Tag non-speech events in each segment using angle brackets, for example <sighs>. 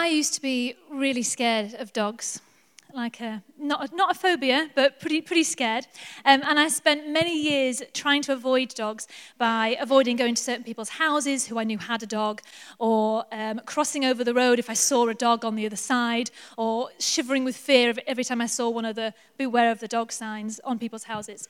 I used to be really scared of dogs like a not, not a phobia, but pretty, pretty scared. Um, and I spent many years trying to avoid dogs by avoiding going to certain people's houses who I knew had a dog, or um, crossing over the road if I saw a dog on the other side, or shivering with fear every time I saw one of the beware of the dog signs on people's houses.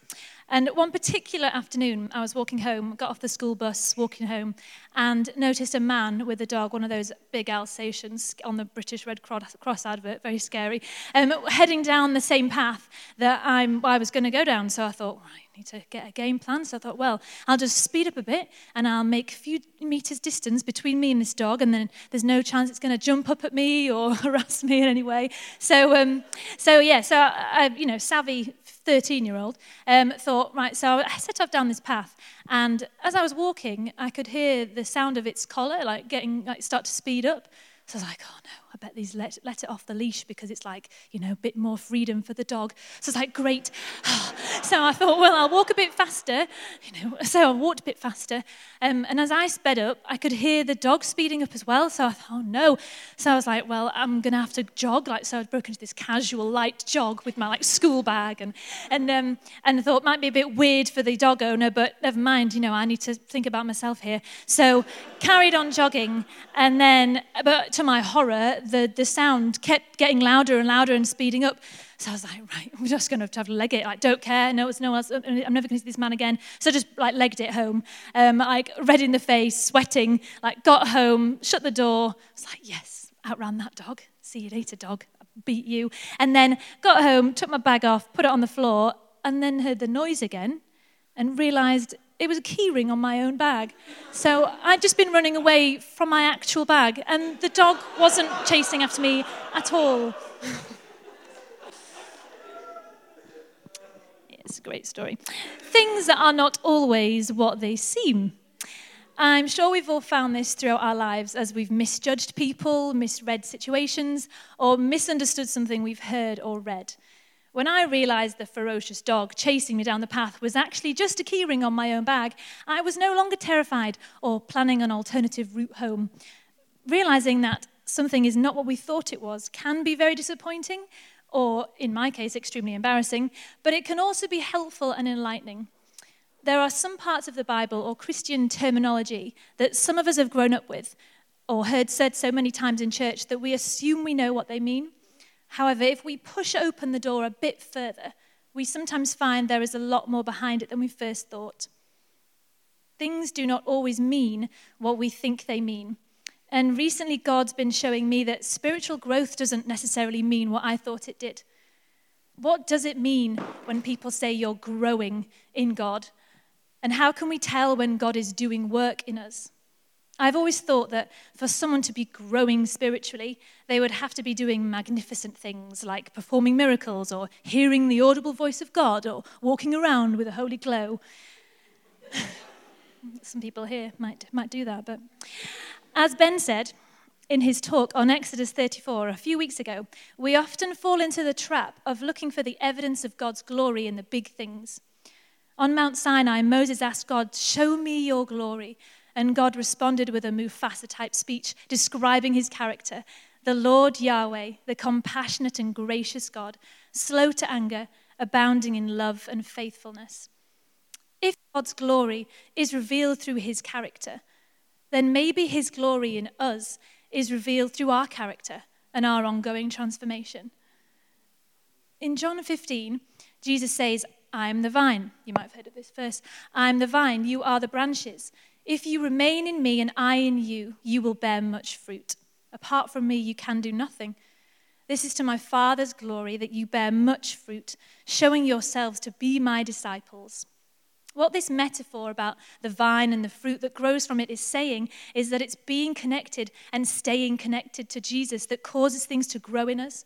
And one particular afternoon, I was walking home, got off the school bus, walking home, and noticed a man with a dog, one of those big Alsatians on the British Red Cross advert, very scary, um, heading down the same path that I'm, I was going to go down. So I thought, right, I need to get a game plan. So I thought, well, I'll just speed up a bit and I'll make a few meters distance between me and this dog, and then there's no chance it's going to jump up at me or <laughs> harass me in any way. So, um, so yeah, so I, you know, savvy 13 year old, um, thought, right, so I set off down this path. And as I was walking, I could hear the sound of its collar, like getting, like start to speed up. So I was like, oh no, I bet these let, let it off the leash because it's like, you know, a bit more freedom for the dog. So it's like, great. <sighs> so I thought, well, I'll walk a bit faster, you know. <laughs> So I walked a bit faster. Um, and as I sped up, I could hear the dog speeding up as well. So I thought, oh no. So I was like, well, I'm going to have to jog. Like, so I'd broken into this casual light jog with my like school bag. And, and, um, and I thought might be a bit weird for the dog owner, but never mind, you know, I need to think about myself here. So carried on jogging. And then, but to my horror, the, the sound kept getting louder and louder and speeding up. So I was like, right, we're just going to have to leg it. Like, don't care. No, it's no else. I'm never going to see this man again. So I just like legged it home. Um, like red in the face, sweating. Like got home, shut the door. I was like, yes, outran that dog. See you later, dog. I beat you. And then got home, took my bag off, put it on the floor, and then heard the noise again, and realised it was a keyring on my own bag. So I'd just been running away from my actual bag, and the dog wasn't chasing after me at all. it's a great story. Things are not always what they seem. I'm sure we've all found this throughout our lives as we've misjudged people, misread situations, or misunderstood something we've heard or read. When I realized the ferocious dog chasing me down the path was actually just a keyring on my own bag, I was no longer terrified or planning an alternative route home. Realizing that something is not what we thought it was can be very disappointing, or in my case, extremely embarrassing, but it can also be helpful and enlightening. There are some parts of the Bible or Christian terminology that some of us have grown up with or heard said so many times in church that we assume we know what they mean. However, if we push open the door a bit further, we sometimes find there is a lot more behind it than we first thought. Things do not always mean what we think they mean. And recently, God's been showing me that spiritual growth doesn't necessarily mean what I thought it did. What does it mean when people say you're growing in God? And how can we tell when God is doing work in us? I've always thought that for someone to be growing spiritually, they would have to be doing magnificent things like performing miracles or hearing the audible voice of God or walking around with a holy glow. <laughs> Some people here might, might do that, but as Ben said in his talk on Exodus 34 a few weeks ago, we often fall into the trap of looking for the evidence of God's glory in the big things. On Mount Sinai, Moses asked God, Show me your glory. And God responded with a Mufasa type speech describing his character the Lord Yahweh, the compassionate and gracious God, slow to anger, abounding in love and faithfulness. If God's glory is revealed through his character, then maybe his glory in us is revealed through our character and our ongoing transformation. In John 15, Jesus says, I am the vine. You might have heard of this verse. I am the vine, you are the branches. If you remain in me and I in you, you will bear much fruit. Apart from me, you can do nothing. This is to my Father's glory that you bear much fruit, showing yourselves to be my disciples. What this metaphor about the vine and the fruit that grows from it is saying is that it's being connected and staying connected to Jesus that causes things to grow in us.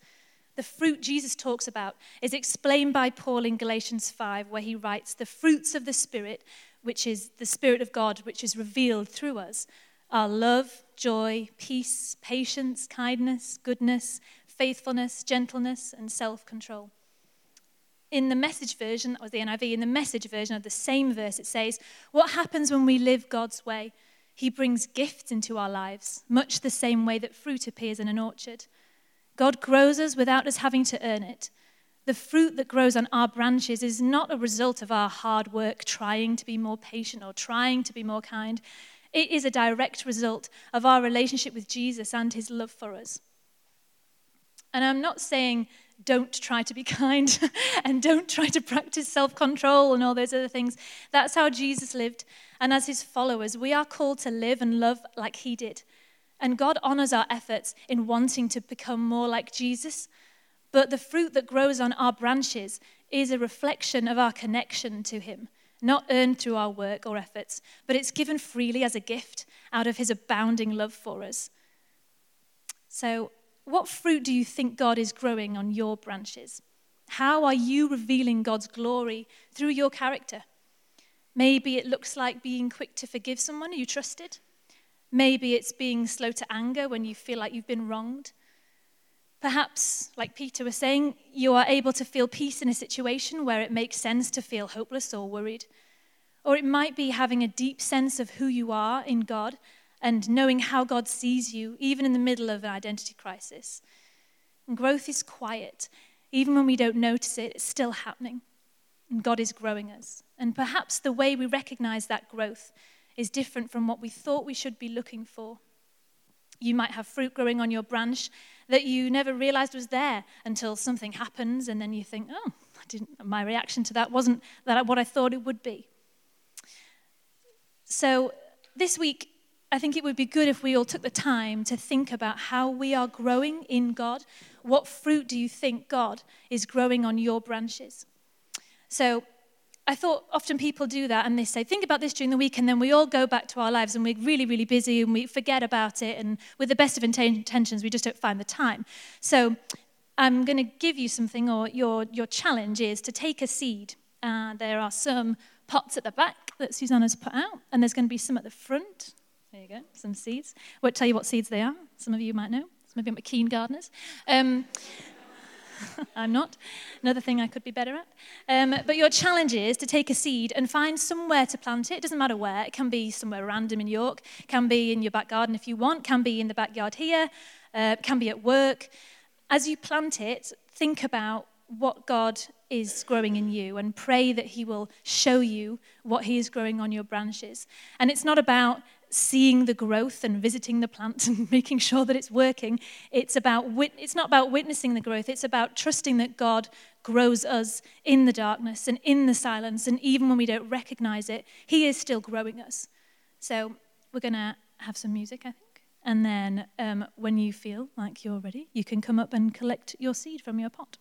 The fruit Jesus talks about is explained by Paul in Galatians 5, where he writes, The fruits of the Spirit, which is the Spirit of God, which is revealed through us our love, joy, peace, patience, kindness, goodness, faithfulness, gentleness, and self control. In the message version, that was the NIV, in the message version of the same verse, it says, What happens when we live God's way? He brings gifts into our lives, much the same way that fruit appears in an orchard. God grows us without us having to earn it. The fruit that grows on our branches is not a result of our hard work trying to be more patient or trying to be more kind. It is a direct result of our relationship with Jesus and his love for us. And I'm not saying don't try to be <laughs> kind <laughs> and don't try to practice self control and all those other things. That's how Jesus lived. And as his followers, we are called to live and love like he did. And God honors our efforts in wanting to become more like Jesus. But the fruit that grows on our branches is a reflection of our connection to him, not earned through our work or efforts, but it's given freely as a gift out of his abounding love for us. So, what fruit do you think God is growing on your branches? How are you revealing God's glory through your character? Maybe it looks like being quick to forgive someone you trusted. Maybe it's being slow to anger when you feel like you've been wronged. Perhaps, like Peter was saying, you are able to feel peace in a situation where it makes sense to feel hopeless or worried. Or it might be having a deep sense of who you are in God and knowing how God sees you, even in the middle of an identity crisis. And growth is quiet. Even when we don't notice it, it's still happening. And God is growing us. And perhaps the way we recognize that growth is different from what we thought we should be looking for. You might have fruit growing on your branch that you never realized was there until something happens, and then you think, oh, my reaction to that wasn't that what I thought it would be. So, this week, I think it would be good if we all took the time to think about how we are growing in God. What fruit do you think God is growing on your branches? So I thought often people do that and they say, think about this during the week, and then we all go back to our lives and we're really, really busy and we forget about it. And with the best of intentions, we just don't find the time. So I'm going to give you something, or your, your challenge is to take a seed. Uh, there are some pots at the back that Susanna's put out, and there's going to be some at the front. There you go, some seeds. I won't tell you what seeds they are. Some of you might know. Some of you are keen gardeners. Um, <laughs> I'm not. Another thing I could be better at. Um, but your challenge is to take a seed and find somewhere to plant it. It doesn't matter where. It can be somewhere random in York, can be in your back garden if you want, can be in the backyard here, uh, can be at work. As you plant it, think about what God is growing in you and pray that He will show you what He is growing on your branches. And it's not about seeing the growth and visiting the plant <laughs> and making sure that it's working. It's, about, it's not about witnessing the growth, it's about trusting that God grows us in the darkness and in the silence. And even when we don't recognize it, He is still growing us. So we're going to have some music, I think. And then um, when you feel like you're ready, you can come up and collect your seed from your pot.